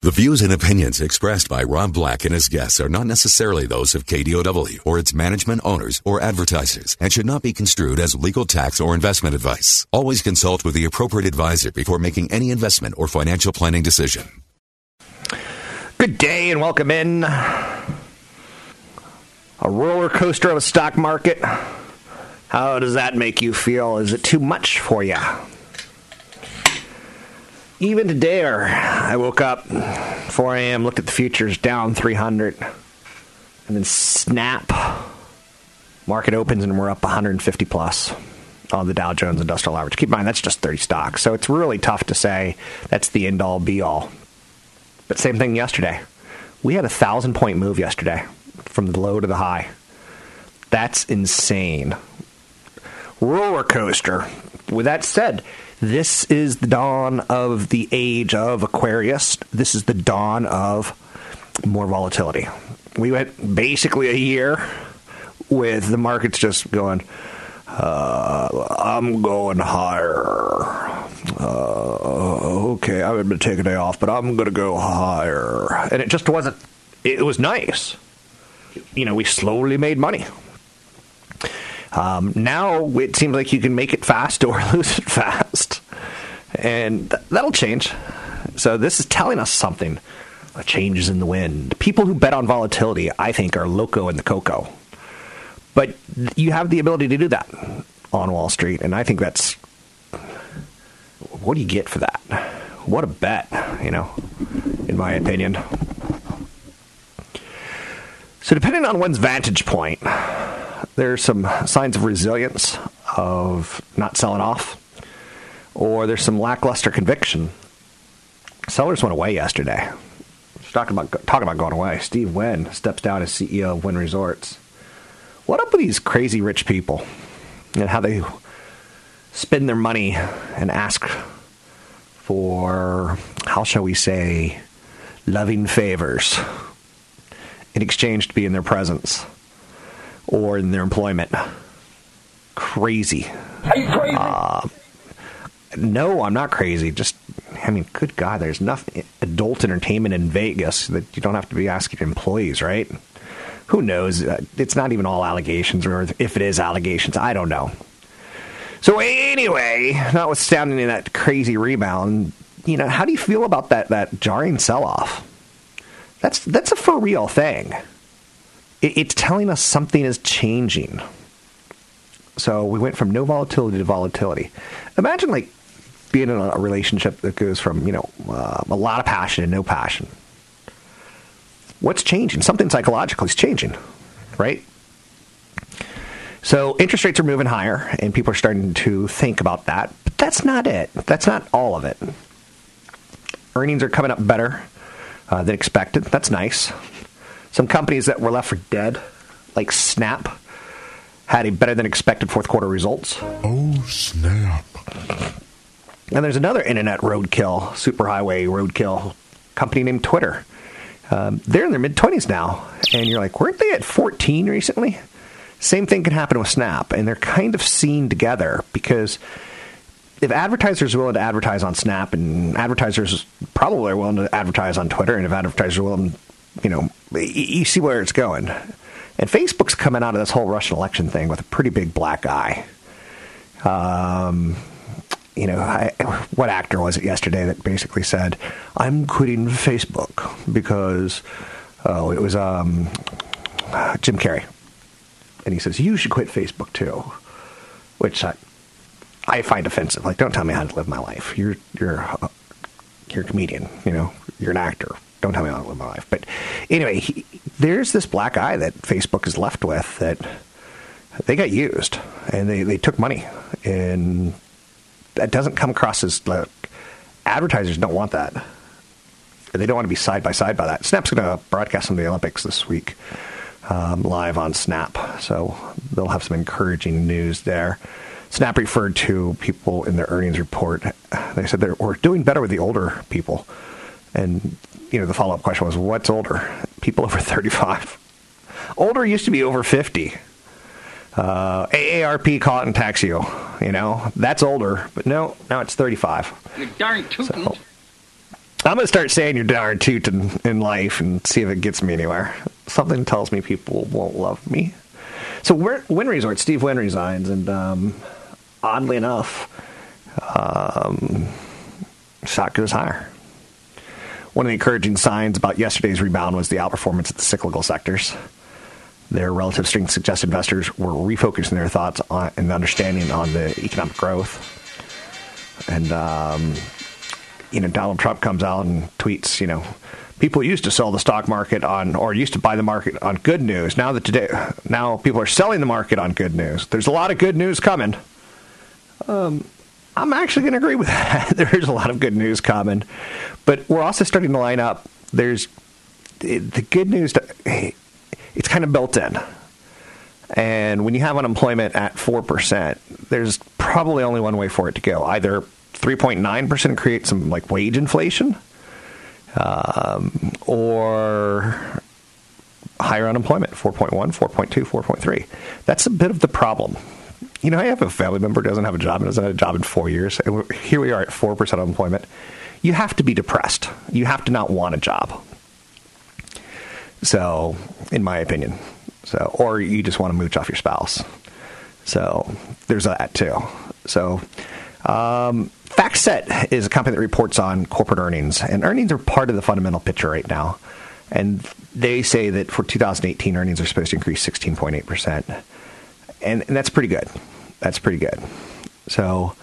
The views and opinions expressed by Rob Black and his guests are not necessarily those of KDOW or its management owners or advertisers and should not be construed as legal tax or investment advice. Always consult with the appropriate advisor before making any investment or financial planning decision. Good day and welcome in. A roller coaster of a stock market. How does that make you feel? Is it too much for you? Even today, I woke up 4 a.m., looked at the futures down 300, and then snap. Market opens and we're up 150 plus on the Dow Jones Industrial Average. Keep in mind that's just 30 stocks, so it's really tough to say that's the end all be all. But same thing yesterday. We had a thousand point move yesterday from the low to the high. That's insane. Roller coaster. With that said, this is the dawn of the age of Aquarius. This is the dawn of more volatility. We went basically a year with the markets just going, uh, I'm going higher. Uh, okay, I'm going to take a day off, but I'm going to go higher. And it just wasn't, it was nice. You know, we slowly made money. Um, now it seems like you can make it fast or lose it fast. And th- that'll change. So this is telling us something. A change is in the wind. People who bet on volatility, I think, are loco in the cocoa. But you have the ability to do that on Wall Street, and I think that's what do you get for that? What a bet, you know, in my opinion. So, depending on one's vantage point, there's some signs of resilience, of not selling off, or there's some lackluster conviction. Sellers went away yesterday. Talking about talking about going away. Steve Wynn steps down as CEO of Wynn Resorts. What up with these crazy rich people and how they spend their money and ask for how shall we say loving favors in exchange to be in their presence or in their employment. Crazy. Are you crazy? Uh, no, I'm not crazy. Just, I mean, good God, there's enough adult entertainment in Vegas that you don't have to be asking employees, right? Who knows? Uh, It's not even all allegations, or if it is allegations, I don't know. So anyway, notwithstanding that crazy rebound, you know, how do you feel about that that jarring sell-off? That's that's a for real thing. It, it's telling us something is changing. So we went from no volatility to volatility. Imagine like being in a relationship that goes from you know uh, a lot of passion and no passion. What's changing? Something psychological is changing, right? So interest rates are moving higher, and people are starting to think about that. But that's not it. That's not all of it. Earnings are coming up better uh, than expected. That's nice. Some companies that were left for dead, like Snap, had a better than expected fourth quarter results. Oh, snap. And there's another internet roadkill, superhighway roadkill company named Twitter. Um, they're in their mid 20s now. And you're like, weren't they at 14 recently? Same thing can happen with Snap. And they're kind of seen together because if advertisers are willing to advertise on Snap and advertisers probably are willing to advertise on Twitter, and if advertisers are willing, you know, you see where it's going. And Facebook's coming out of this whole Russian election thing with a pretty big black eye. Um, you know, I, what actor was it yesterday that basically said, "I'm quitting Facebook because," oh, it was um, Jim Carrey, and he says, "You should quit Facebook too," which I, I find offensive. Like, don't tell me how to live my life. You're you're you're a comedian. You know, you're an actor. Don't tell me how to live my life. But anyway, he, there's this black eye that Facebook is left with that they got used and they, they took money and that doesn't come across as like advertisers don't want that they don't want to be side by side by that. Snap's going to broadcast some of the Olympics this week um, live on Snap, so they'll have some encouraging news there. Snap referred to people in their earnings report. They said they we're doing better with the older people, and you know the follow up question was, "What's older? People over 35. Older used to be over 50." Uh, AARP caught and tax you. You know, that's older, but no, now it's 35. You darn tootin'. So, I'm going to start saying you're darn tootin' in life and see if it gets me anywhere. Something tells me people won't love me. So, Wynn Resort, Steve Wynn resigns, and um, oddly enough, um, stock goes higher. One of the encouraging signs about yesterday's rebound was the outperformance of the cyclical sectors. Their relative strength suggests investors were refocusing their thoughts on and understanding on the economic growth. And um, you know, Donald Trump comes out and tweets, you know, people used to sell the stock market on or used to buy the market on good news. Now that today, now people are selling the market on good news. There's a lot of good news coming. Um, I'm actually going to agree with that. there is a lot of good news coming, but we're also starting to line up. There's the good news. To, it's kind of built in. And when you have unemployment at 4%, there's probably only one way for it to go. Either 3.9% create some like wage inflation, um, or higher unemployment 4.1, 4.2, 4.3. That's a bit of the problem. You know, I have a family member who doesn't have a job and doesn't have a job in four years, and here we are at 4% unemployment. You have to be depressed. You have to not want a job. So, in my opinion, so or you just want to mooch off your spouse. So there's that too. So um, FactSet is a company that reports on corporate earnings, and earnings are part of the fundamental picture right now. And they say that for 2018, earnings are supposed to increase 16.8 percent, and, and that's pretty good. That's pretty good. So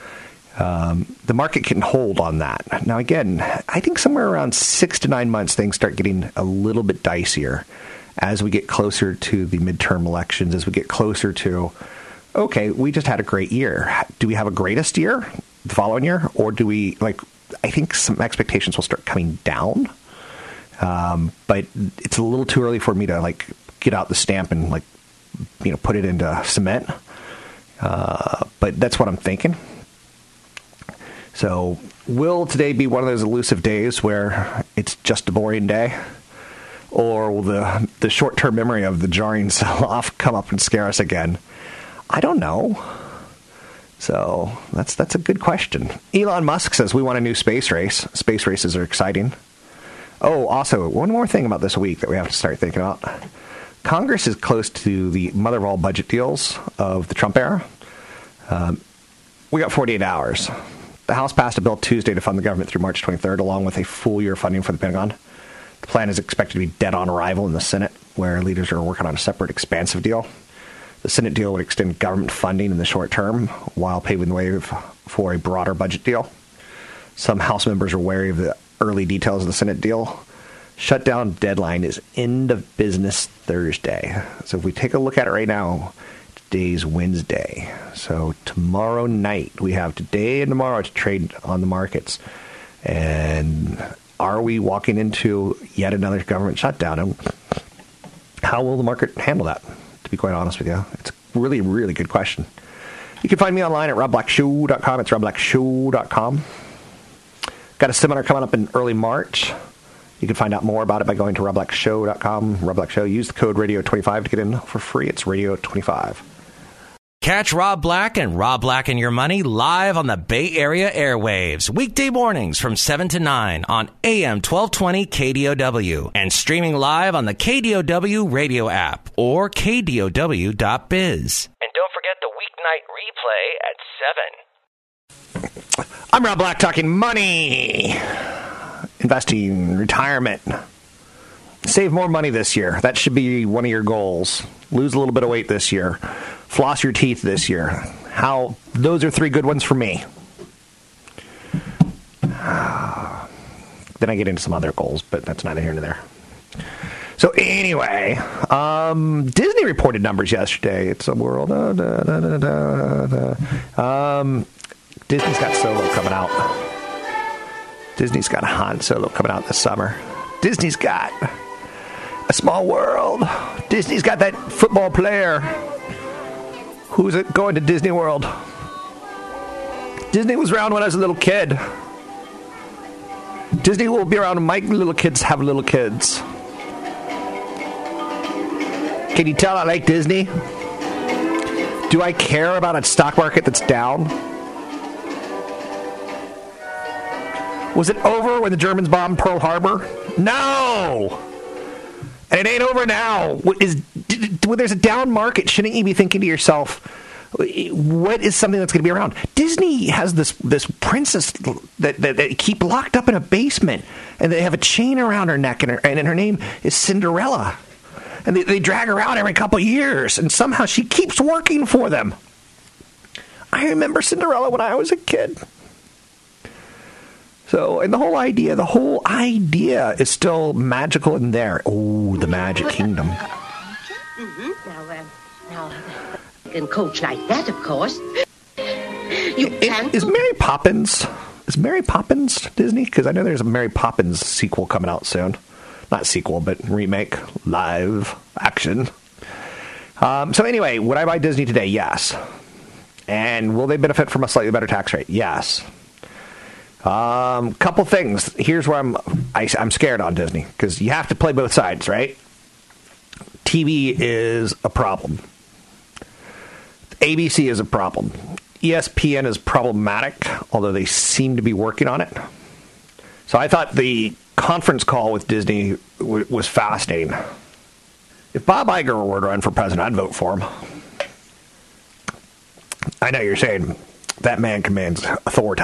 um, the market can hold on that. Now, again, I think somewhere around six to nine months, things start getting a little bit dicier as we get closer to the midterm elections, as we get closer to, okay, we just had a great year. Do we have a greatest year the following year? Or do we, like, I think some expectations will start coming down. Um, but it's a little too early for me to, like, get out the stamp and, like, you know, put it into cement. Uh, but that's what I'm thinking. So, will today be one of those elusive days where it's just a boring day? Or will the, the short term memory of the jarring sell off come up and scare us again? I don't know. So that's that's a good question. Elon Musk says we want a new space race. Space races are exciting. Oh, also one more thing about this week that we have to start thinking about. Congress is close to the mother of all budget deals of the Trump era. Um, we got 48 hours. The House passed a bill Tuesday to fund the government through March 23rd, along with a full year funding for the Pentagon. The plan is expected to be dead on arrival in the Senate, where leaders are working on a separate expansive deal. The Senate deal would extend government funding in the short term while paving the way for a broader budget deal. Some House members are wary of the early details of the Senate deal. Shutdown deadline is end of business Thursday. So if we take a look at it right now, today's Wednesday. So tomorrow night we have today and tomorrow to trade on the markets. And are we walking into yet another government shutdown? And how will the market handle that? To be quite honest with you, it's a really, really good question. You can find me online at robblackshow.com. It's robblackshow.com. Got a seminar coming up in early March. You can find out more about it by going to robblackshow.com. Rob Black Show. Use the code radio25 to get in for free. It's radio25. Catch Rob Black and Rob Black and Your Money live on the Bay Area airwaves, weekday mornings from 7 to 9 on AM 1220 KDOW and streaming live on the KDOW radio app or KDOW.biz. And don't forget the weeknight replay at 7. I'm Rob Black talking money, investing, retirement. Save more money this year. That should be one of your goals. Lose a little bit of weight this year floss your teeth this year. How those are three good ones for me. then I get into some other goals, but that's neither here nor there. So anyway, um, Disney reported numbers yesterday. It's a world. Da, da, da, um, Disney's got Solo coming out. Disney's got a Han Solo coming out this summer. Disney's got a small world. Disney's got that football player who's going to Disney World. Disney was around when I was a little kid. Disney will be around when my little kids have little kids. Can you tell I like Disney? Do I care about a stock market that's down? Was it over when the Germans bombed Pearl Harbor? No! And it ain't over now. Is, when there's a down market, shouldn't you be thinking to yourself, what is something that's going to be around? Disney has this this princess that, that, that, keep locked up in a basement, and they have a chain around her neck, and her, and her name is Cinderella. And they, they drag her out every couple years, and somehow she keeps working for them. I remember Cinderella when I was a kid. So, and the whole idea, the whole idea is still magical in there. Oh, the Magic Kingdom. Mm-hmm. Now, uh, now, you can coach like that, of course. You can. Is Mary Poppins? Is Mary Poppins Disney? Because I know there's a Mary Poppins sequel coming out soon. Not sequel, but remake, live action. Um, so anyway, would I buy Disney today? Yes. And will they benefit from a slightly better tax rate? Yes. Um, couple things. Here's where I'm I, am i am scared on Disney because you have to play both sides, right? TV is a problem. ABC is a problem. ESPN is problematic, although they seem to be working on it. So I thought the conference call with Disney w- was fascinating. If Bob Iger were to run for president, I'd vote for him. I know you're saying that man commands authority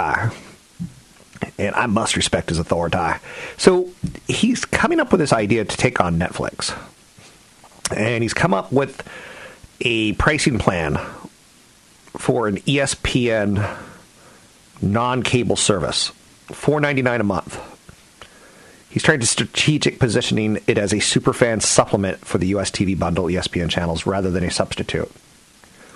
and I must respect his authority. So he's coming up with this idea to take on Netflix, and he's come up with a pricing plan for an ESPN non-cable service, four ninety nine a month. He's trying to strategic positioning it as a superfan supplement for the US TV bundle ESPN channels rather than a substitute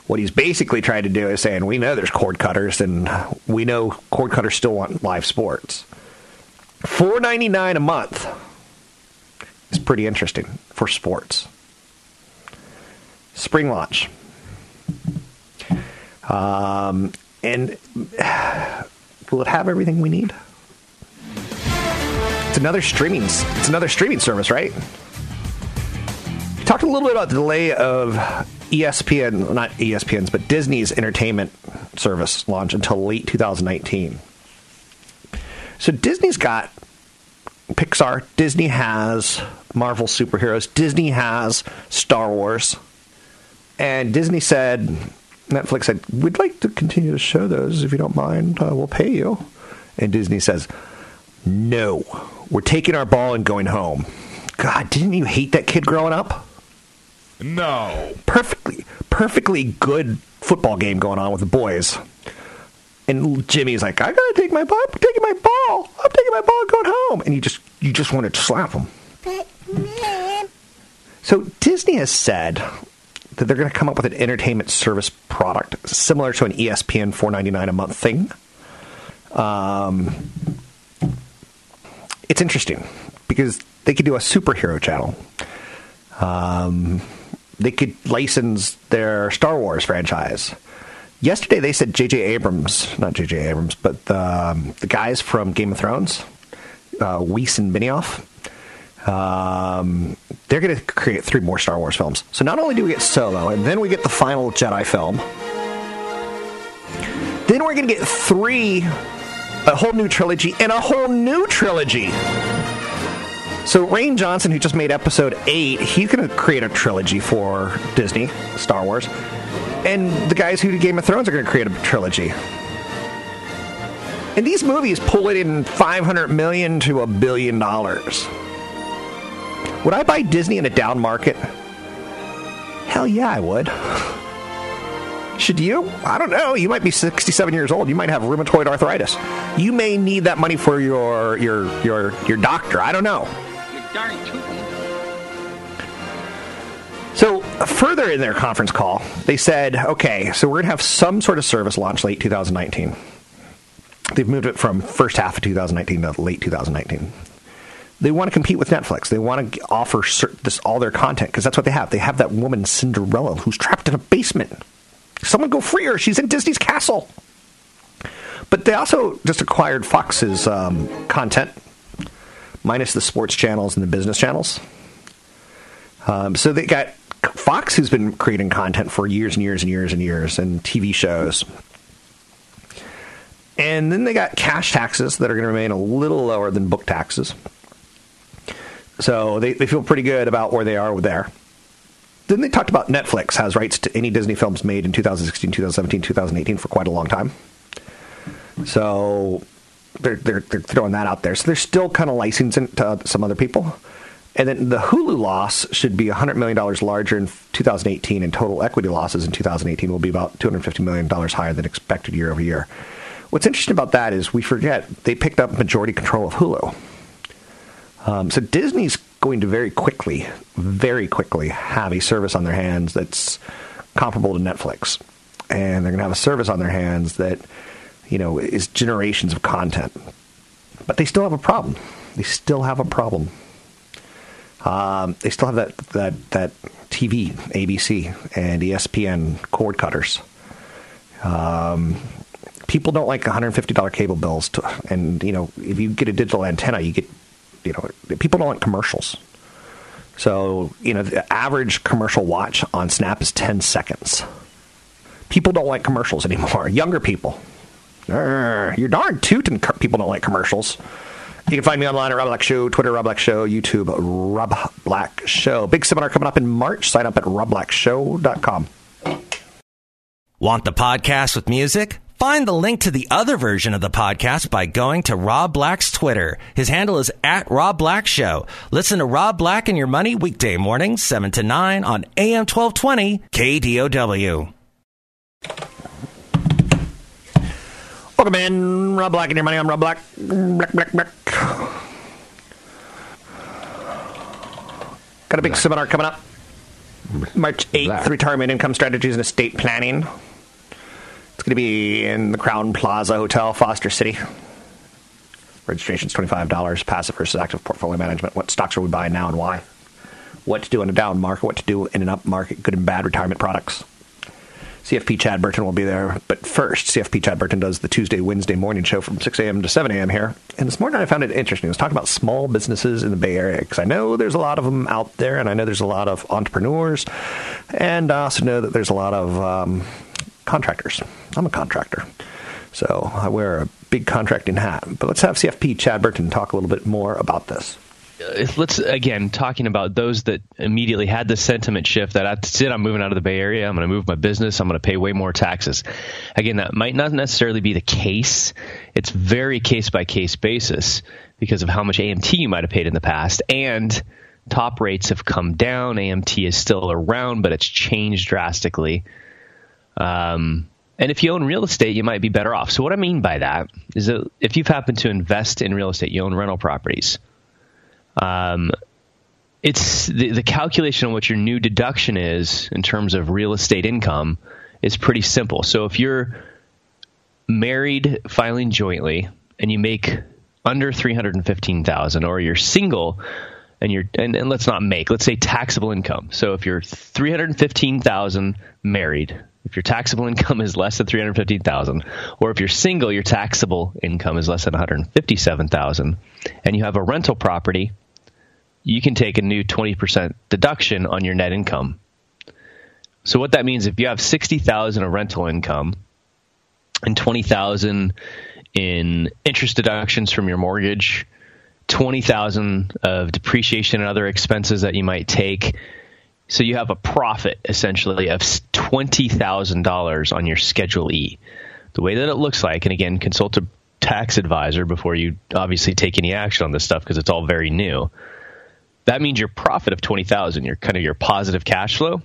what he's basically trying to do is saying, we know there's cord cutters, and we know cord cutters still want live sports. Four ninety nine a month is pretty interesting for sports. Spring launch. Um, and will it have everything we need? It's another streaming. It's another streaming service, right? Talked a little bit about the delay of ESPN, not ESPN's, but Disney's entertainment service launch until late 2019. So Disney's got Pixar, Disney has Marvel superheroes, Disney has Star Wars, and Disney said, Netflix said, we'd like to continue to show those if you don't mind, uh, we'll pay you. And Disney says, no, we're taking our ball and going home. God, didn't you hate that kid growing up? No. Perfectly, perfectly good football game going on with the boys. And Jimmy's like, I gotta take my ball. I'm taking my ball. I'm taking my ball and going home. And you just, you just want to slap him. So Disney has said that they're going to come up with an entertainment service product similar to an ESPN 4.99 a month thing. Um, it's interesting because they could do a superhero channel. Um, they could license their Star Wars franchise. Yesterday they said J.J. Abrams, not J.J. Abrams, but the, um, the guys from Game of Thrones, uh, Weiss and Benioff, um, they're going to create three more Star Wars films. So not only do we get Solo, and then we get the final Jedi film, then we're going to get three, a whole new trilogy, and a whole new trilogy. So Rian Johnson, who just made Episode Eight, he's going to create a trilogy for Disney, Star Wars, and the guys who did Game of Thrones are going to create a trilogy. And these movies pull it in 500 million to a billion dollars. Would I buy Disney in a down market? Hell yeah, I would. Should you? I don't know. You might be 67 years old. You might have rheumatoid arthritis. You may need that money for your your your your doctor. I don't know darn tootin'. So, further in their conference call, they said, okay, so we're going to have some sort of service launch late 2019. They've moved it from first half of 2019 to late 2019. They want to compete with Netflix. They want to offer this all their content because that's what they have. They have that woman Cinderella who's trapped in a basement. Someone go free her. She's in Disney's castle. But they also just acquired Fox's um, content, minus the sports channels and the business channels. Um, so they got Fox, who's been creating content for years and years and years and years, and TV shows. And then they got cash taxes that are going to remain a little lower than book taxes. So they, they feel pretty good about where they are there. Then they talked about Netflix has rights to any Disney films made in 2016, 2017, 2018 for quite a long time. So they're, they're, they're throwing that out there. So they're still kind of licensing to some other people. And then the Hulu loss should be $100 million larger in 2018, and total equity losses in 2018 will be about $250 million higher than expected year over year. What's interesting about that is we forget they picked up majority control of Hulu. Um, so Disney's going to very quickly, very quickly have a service on their hands that's comparable to Netflix. And they're going to have a service on their hands that, you know, is generations of content. But they still have a problem. They still have a problem. Um, they still have that, that, that TV, ABC, and ESPN cord cutters. Um, people don't like $150 cable bills, to, and you know if you get a digital antenna, you get you know people don't like commercials. So you know the average commercial watch on Snap is 10 seconds. People don't like commercials anymore. Younger people, you're darn tootin' people don't like commercials. You can find me online at Rob Black Show, Twitter Rob Black Show, YouTube Rob Black Show. Big seminar coming up in March. Sign up at robblackshow.com. Want the podcast with music? Find the link to the other version of the podcast by going to Rob Black's Twitter. His handle is at Rob Black Show. Listen to Rob Black and Your Money weekday mornings, 7 to 9 on AM 1220 KDOW. Welcome in, Rob Black and your money. I'm Rob Black. Black, black, black. Got a big black. seminar coming up. March 8th, black. retirement income strategies and estate planning. It's going to be in the Crowne Plaza Hotel, Foster City. Registration's $25. Passive versus active portfolio management. What stocks are we buying now and why? What to do in a down market, what to do in an up market, good and bad retirement products. CFP Chad Burton will be there. But first, CFP Chad Burton does the Tuesday, Wednesday morning show from 6 a.m. to 7 a.m. here. And this morning I found it interesting. I was talking about small businesses in the Bay Area because I know there's a lot of them out there, and I know there's a lot of entrepreneurs, and I also know that there's a lot of um, contractors. I'm a contractor. So I wear a big contracting hat. But let's have CFP Chad Burton talk a little bit more about this. Uh, let's again talking about those that immediately had the sentiment shift that that's it i'm moving out of the bay area. I'm going to move my business. I'm going to pay way more taxes. Again that might not necessarily be the case. It's very case by case basis because of how much amt you might have paid in the past and top rates have come down. Amt is still around but it's changed drastically. Um, and if you own real estate, you might be better off. So, what I mean by that is that if you've happened to invest in real estate, you own rental properties, um, it's the, the calculation of what your new deduction is in terms of real estate income is pretty simple. So if you're married filing jointly and you make under 315,000 or you're single and you're and, and let's not make let's say taxable income. So if you're 315,000 married, if your taxable income is less than 315,000 or if you're single your taxable income is less than 157,000 and you have a rental property you can take a new 20% deduction on your net income. So what that means if you have 60,000 of rental income and 20,000 in interest deductions from your mortgage, 20,000 of depreciation and other expenses that you might take, so you have a profit essentially of $20,000 on your schedule E. The way that it looks like and again consult a tax advisor before you obviously take any action on this stuff because it's all very new that means your profit of 20,000, your kind of your positive cash flow.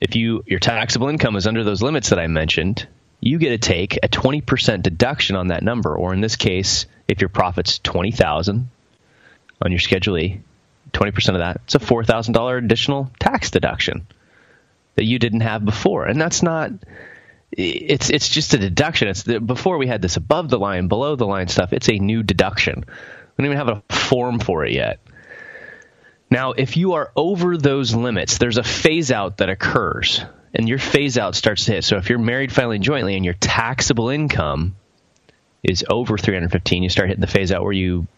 If you your taxable income is under those limits that I mentioned, you get to take a 20% deduction on that number or in this case, if your profit's 20,000 on your schedule E, 20% of that, it's a $4,000 additional tax deduction that you didn't have before. And that's not it's it's just a deduction. It's the, before we had this above the line, below the line stuff. It's a new deduction. We don't even have a form for it yet. Now, if you are over those limits, there's a phase out that occurs, and your phase out starts to hit. So if you're married filing jointly and your taxable income is over 315, you start hitting the phase out where you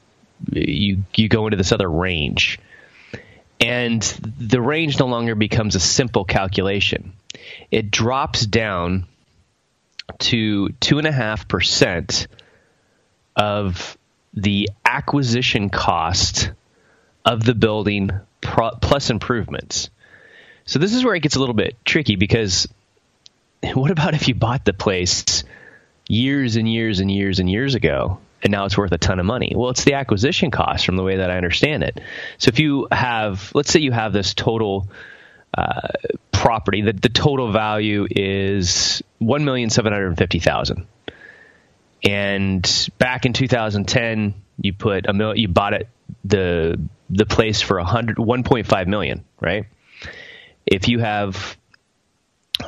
you you go into this other range. And the range no longer becomes a simple calculation. It drops down to two and a half percent of the acquisition cost of the building plus improvements. So this is where it gets a little bit tricky because what about if you bought the place years and years and years and years ago and now it's worth a ton of money? Well, it's the acquisition cost from the way that I understand it. So if you have, let's say you have this total uh, property, the, the total value is one million seven hundred fifty thousand. And back in 2010, you put a mil, you bought it the the place for 100 1.5 million, right? If you have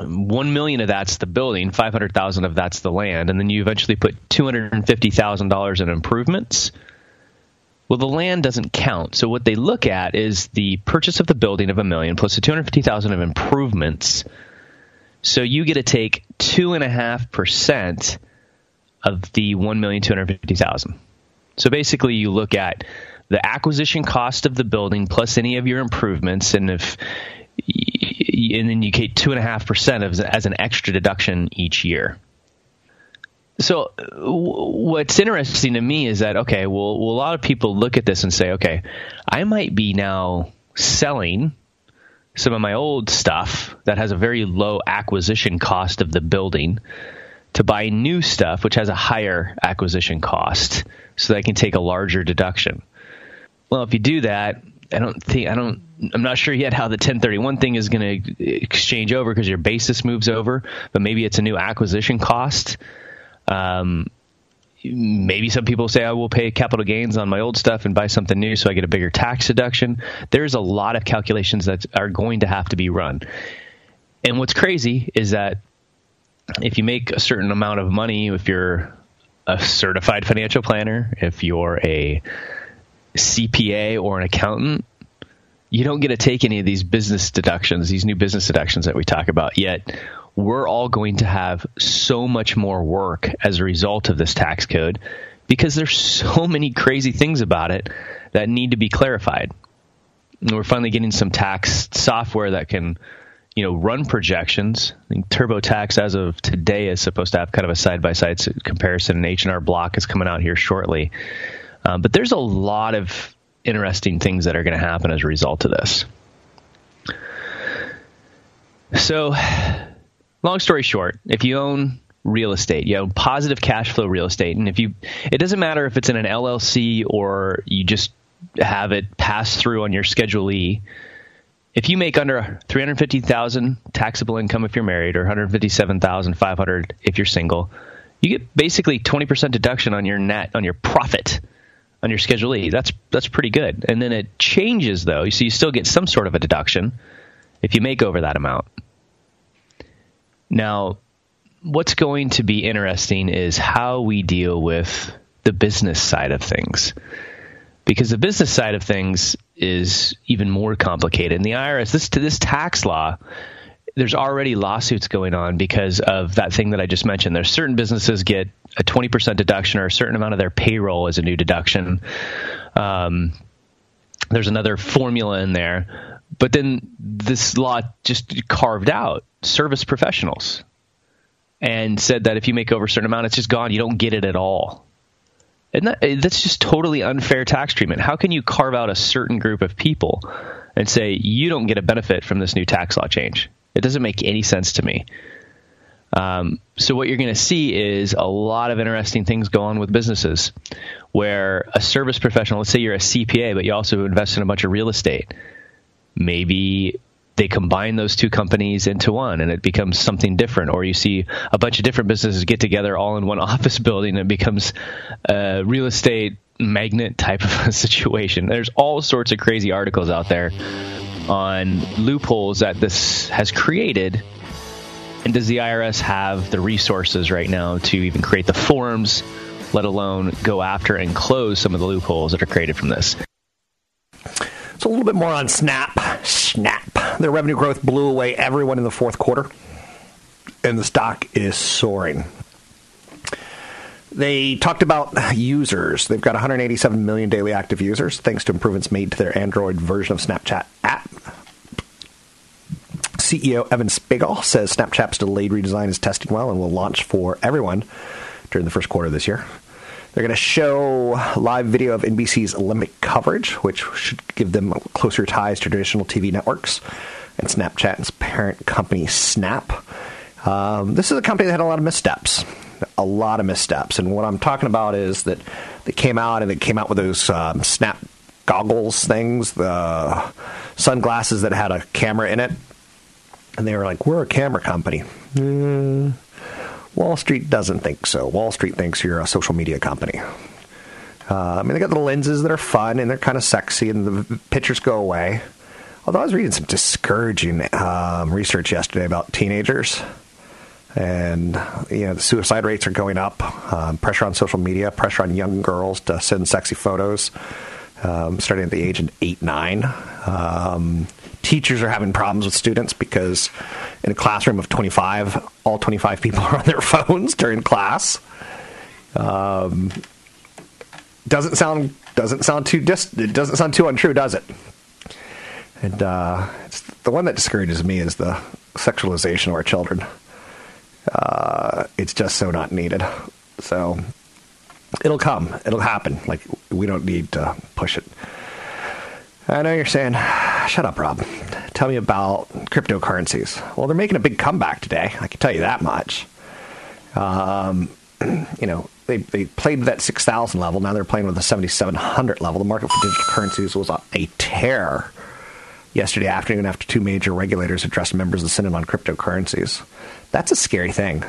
1 million of that's the building, 500,000 of that's the land, and then you eventually put $250,000 in improvements, well, the land doesn't count. So what they look at is the purchase of the building of a million plus the 250,000 of improvements. So you get to take two and a half percent of the 1,250,000. So basically you look at the acquisition cost of the building plus any of your improvements and if and then you get two and a half percent as an extra deduction each year. So what's interesting to me is that okay, well, well, a lot of people look at this and say, okay, I might be now selling some of my old stuff that has a very low acquisition cost of the building to buy new stuff which has a higher acquisition cost so that I can take a larger deduction. Well, if you do that, I don't think I don't I'm not sure yet how the 1031 thing is going to exchange over because your basis moves over, but maybe it's a new acquisition cost um, maybe some people say I will pay capital gains on my old stuff and buy something new so I get a bigger tax deduction. There's a lot of calculations that are going to have to be run. And what's crazy is that if you make a certain amount of money, if you're a certified financial planner, if you're a CPA or an accountant, you don't get to take any of these business deductions, these new business deductions that we talk about. Yet we're all going to have so much more work as a result of this tax code because there's so many crazy things about it that need to be clarified. And we're finally getting some tax software that can, you know, run projections. I think TurboTax, as of today, is supposed to have kind of a side-by-side comparison, and H&R Block is coming out here shortly. Um, but there's a lot of interesting things that are going to happen as a result of this. So long story short, if you own real estate, you own positive cash flow real estate, and if you, it doesn't matter if it's in an LLC or you just have it pass through on your Schedule E. If you make under 350,000 taxable income if you're married or 157,500 if you're single, you get basically 20% deduction on your net on your profit on your Schedule E. That's that's pretty good. And then it changes though, so you still get some sort of a deduction if you make over that amount. Now, what's going to be interesting is how we deal with the business side of things. Because the business side of things is even more complicated. And the IRS, this to this tax law, there's already lawsuits going on because of that thing that I just mentioned. There's certain businesses get a 20% deduction or a certain amount of their payroll as a new deduction. Um, there's another formula in there. But then this law just carved out service professionals and said that if you make over a certain amount, it's just gone. You don't get it at all. And that, that's just totally unfair tax treatment. How can you carve out a certain group of people and say you don't get a benefit from this new tax law change? It doesn't make any sense to me. Um, so what you're going to see is a lot of interesting things go on with businesses where a service professional, let's say you're a CPA, but you also invest in a bunch of real estate. Maybe they combine those two companies into one and it becomes something different. Or you see a bunch of different businesses get together all in one office building and it becomes a real estate magnet type of a situation. There's all sorts of crazy articles out there on loopholes that this has created And does the IRS have the resources right now to even create the forms, let alone go after and close some of the loopholes that are created from this? So a little bit more on Snap. Snap. Their revenue growth blew away everyone in the fourth quarter, and the stock is soaring. They talked about users. They've got 187 million daily active users thanks to improvements made to their Android version of Snapchat app. CEO Evan Spiegel says Snapchat's delayed redesign is testing well and will launch for everyone during the first quarter of this year. They're going to show live video of NBC's Olympic coverage, which should give them closer ties to traditional TV networks, and Snapchat's parent company, Snap. Um, this is a company that had a lot of missteps, a lot of missteps, and what I'm talking about is that they came out and they came out with those um, Snap goggles things, the sunglasses that had a camera in it, and they were like, "We're a camera company." Mm, Wall Street doesn't think so. Wall Street thinks you're a social media company. Uh, I mean, they got the lenses that are fun and they're kind of sexy, and the pictures go away. Although I was reading some discouraging um, research yesterday about teenagers, and you know the suicide rates are going up. Um, pressure on social media, pressure on young girls to send sexy photos, um, starting at the age of eight, nine. Um, teachers are having problems with students because in a classroom of 25, all 25 people are on their phones during class. Um, doesn't sound doesn't sound too dis- it doesn't sound too untrue, does it? And uh, the one that discourages me is the sexualization of our children. Uh, it's just so not needed. So it'll come. It'll happen. Like we don't need to push it. I know you're saying, shut up, Rob. Tell me about cryptocurrencies. Well, they're making a big comeback today. I can tell you that much. Um, you know, they, they played with that 6,000 level. Now they're playing with the 7,700 level. The market for digital currencies was a tear yesterday afternoon after two major regulators addressed members of the Senate on cryptocurrencies. That's a scary thing.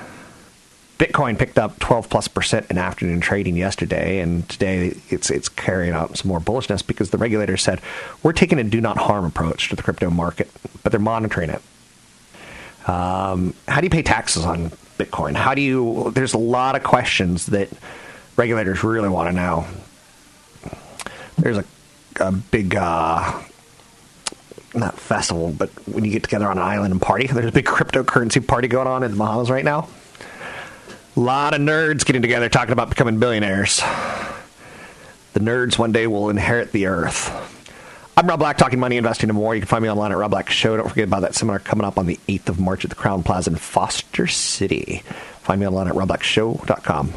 Bitcoin picked up 12 plus percent in afternoon trading yesterday, and today it's it's carrying out some more bullishness because the regulator said we're taking a do not harm approach to the crypto market, but they're monitoring it. Um, how do you pay taxes on Bitcoin? How do you? There's a lot of questions that regulators really want to know. There's a, a big. Uh, not festival, but when you get together on an island and party, there's a big cryptocurrency party going on in the Bahamas right now. A lot of nerds getting together talking about becoming billionaires. The nerds one day will inherit the earth. I'm Rob Black, talking money, investing, and more. You can find me online at Rob Black Show. Don't forget about that seminar coming up on the 8th of March at the Crowne Plaza in Foster City. Find me online at robblackshow.com.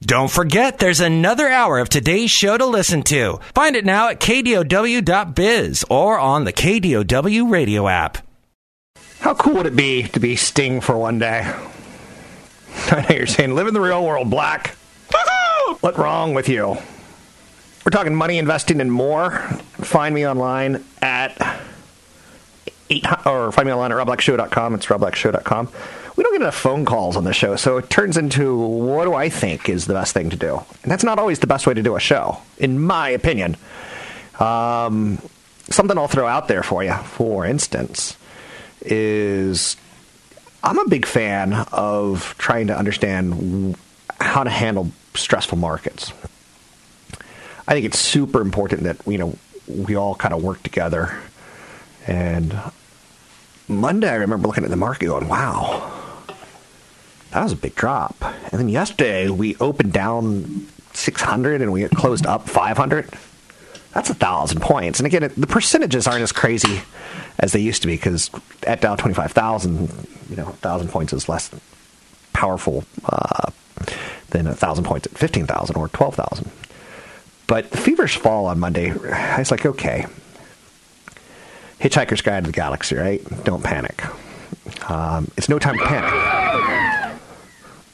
Don't forget, there's another hour of today's show to listen to. Find it now at kdow.biz or on the KDOW radio app. How cool would it be to be Sting for one day? I know you're saying, live in the real world, Black. What's wrong with you? We're talking money, investing, and more. Find me online at eight, or find me online at robblackshow.com. It's robblackshow.com. We don't get enough phone calls on the show, so it turns into what do I think is the best thing to do? And that's not always the best way to do a show, in my opinion. Um, something I'll throw out there for you, for instance, is I'm a big fan of trying to understand how to handle stressful markets. I think it's super important that you know we all kind of work together. And Monday, I remember looking at the market going, "Wow, that was a big drop." And then yesterday, we opened down 600 and we closed up 500. That's a thousand points. And again, it, the percentages aren't as crazy as they used to be because at Dow 25,000, you know, thousand points is less powerful uh, than a thousand points at 15,000 or 12,000. But the feverish fall on Monday, I was like, okay, Hitchhiker's Guide to the Galaxy, right? Don't panic. Um, it's no time to panic.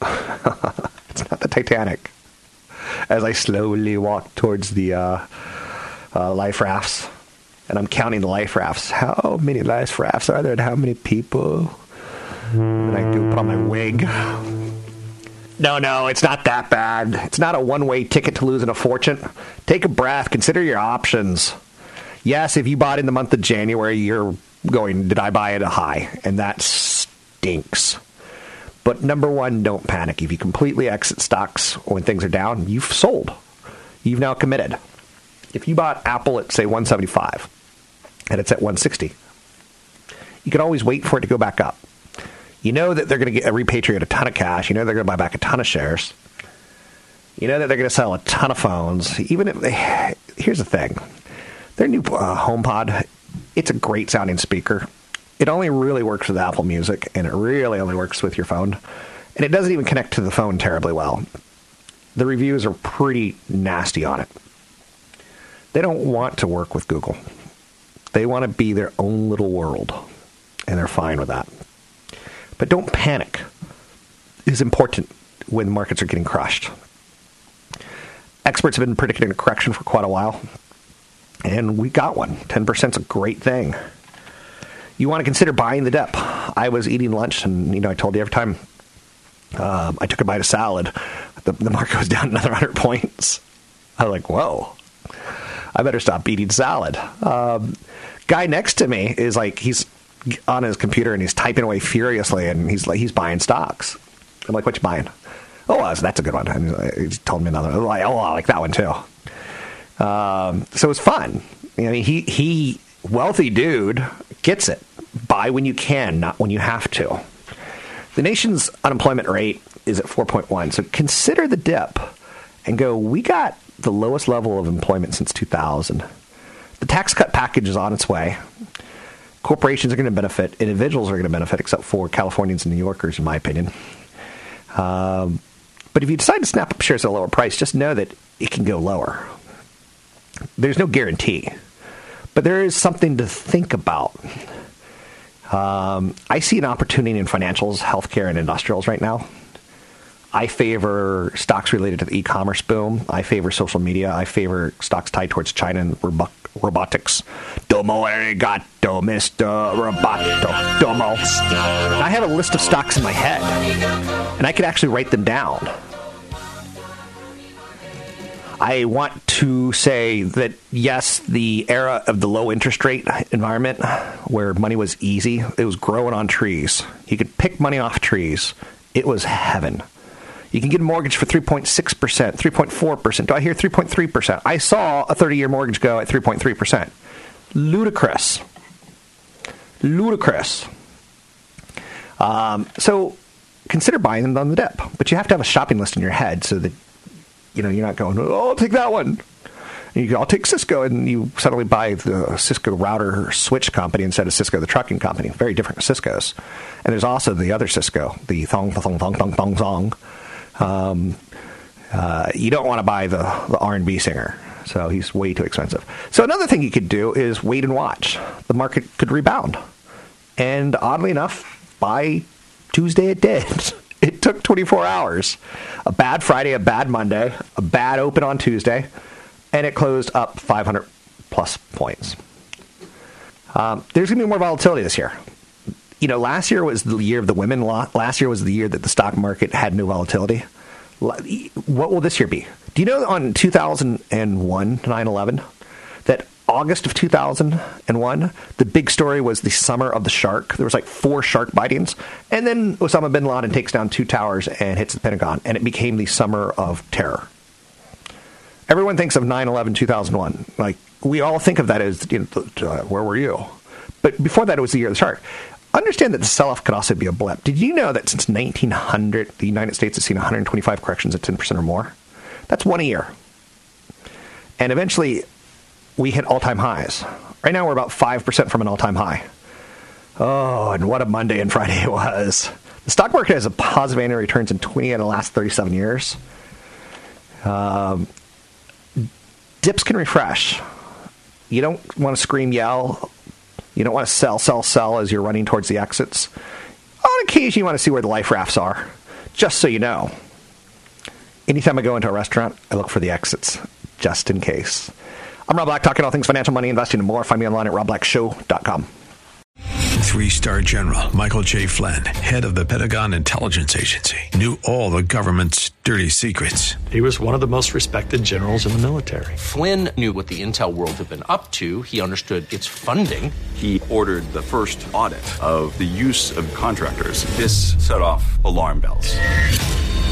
it's not the Titanic. As I slowly walk towards the uh, uh, life rafts, and I'm counting the life rafts. How many life rafts are there, and how many people? And I do put on my wig. No, no, it's not that bad. It's not a one way ticket to losing a fortune. Take a breath, consider your options. Yes, if you bought in the month of January, you're going, did I buy at a high? And that stinks. But number one, don't panic. If you completely exit stocks when things are down, you've sold. You've now committed. If you bought Apple at, say, 175 and it's at 160, you can always wait for it to go back up. You know that they're going to get repatriate a ton of cash. You know they're going to buy back a ton of shares. You know that they're going to sell a ton of phones. Even if they, here's the thing, their new uh, HomePod, it's a great sounding speaker. It only really works with Apple Music, and it really only works with your phone. And it doesn't even connect to the phone terribly well. The reviews are pretty nasty on it. They don't want to work with Google. They want to be their own little world, and they're fine with that. But don't panic. Is important when markets are getting crushed. Experts have been predicting a correction for quite a while, and we got one. 10% is a great thing. You want to consider buying the dip. I was eating lunch, and you know, I told you every time um, I took a bite of salad, the, the market was down another 100 points. I was like, whoa, I better stop eating salad. Um, guy next to me is like, he's on his computer and he's typing away furiously, and he's like, he's buying stocks. I'm like, what you buying? Oh, that's a good one. And he told me another. Like, oh, I like that one too. Um, so it was fun. I mean, he he wealthy dude gets it. Buy when you can, not when you have to. The nation's unemployment rate is at 4.1. So consider the dip and go. We got the lowest level of employment since 2000. The tax cut package is on its way. Corporations are going to benefit. Individuals are going to benefit, except for Californians and New Yorkers, in my opinion. Um, but if you decide to snap up shares at a lower price, just know that it can go lower. There's no guarantee, but there is something to think about. Um, I see an opportunity in financials, healthcare, and industrials right now. I favor stocks related to the e-commerce boom. I favor social media. I favor stocks tied towards China and robo- robotics. Domo arigato, Mr. Roboto. Domo. I have a list of stocks in my head, and I could actually write them down. I want to say that yes, the era of the low interest rate environment where money was easy, it was growing on trees. You could pick money off trees. It was heaven. You can get a mortgage for 3.6%, 3.4%. Do I hear 3.3%? I saw a 30 year mortgage go at 3.3%. Ludicrous. Ludicrous. Um, so consider buying them on the dip, but you have to have a shopping list in your head so that you know you're not going, oh, I'll take that one. And you go, I'll take Cisco, and you suddenly buy the Cisco router switch company instead of Cisco the trucking company. Very different Cisco's. And there's also the other Cisco, the thong thong thong thong thong thong. Um, uh, you don't want to buy the the R and B singer. So he's way too expensive. So another thing you could do is wait and watch. The market could rebound. And oddly enough, by Tuesday it did. It took 24 hours. A bad Friday, a bad Monday, a bad open on Tuesday, and it closed up 500 plus points. Um, there's going to be more volatility this year. You know, last year was the year of the women. Last year was the year that the stock market had no volatility. What will this year be? Do you know on 2001, 9 11, that August of 2001, the big story was the summer of the shark. There was like four shark bitings, and then Osama bin Laden takes down two towers and hits the Pentagon, and it became the summer of terror. Everyone thinks of 9/11 2001. Like we all think of that as you know, uh, where were you? But before that, it was the year of the shark. Understand that the sell-off could also be a blip. Did you know that since 1900, the United States has seen 125 corrections at 10% or more? That's one a year. And eventually, we hit all time highs. Right now, we're about 5% from an all time high. Oh, and what a Monday and Friday it was. The stock market has a positive annual returns in 20 out of the last 37 years. Um, dips can refresh. You don't want to scream, yell. You don't want to sell, sell, sell as you're running towards the exits. On occasion, you want to see where the life rafts are, just so you know. Anytime I go into a restaurant, I look for the exits, just in case. I'm Rob Black, talking all things financial, money, investing, and more. Find me online at robblackshow.com. Three star general Michael J. Flynn, head of the Pentagon Intelligence Agency, knew all the government's dirty secrets. He was one of the most respected generals in the military. Flynn knew what the intel world had been up to, he understood its funding. He ordered the first audit of the use of contractors. This set off alarm bells.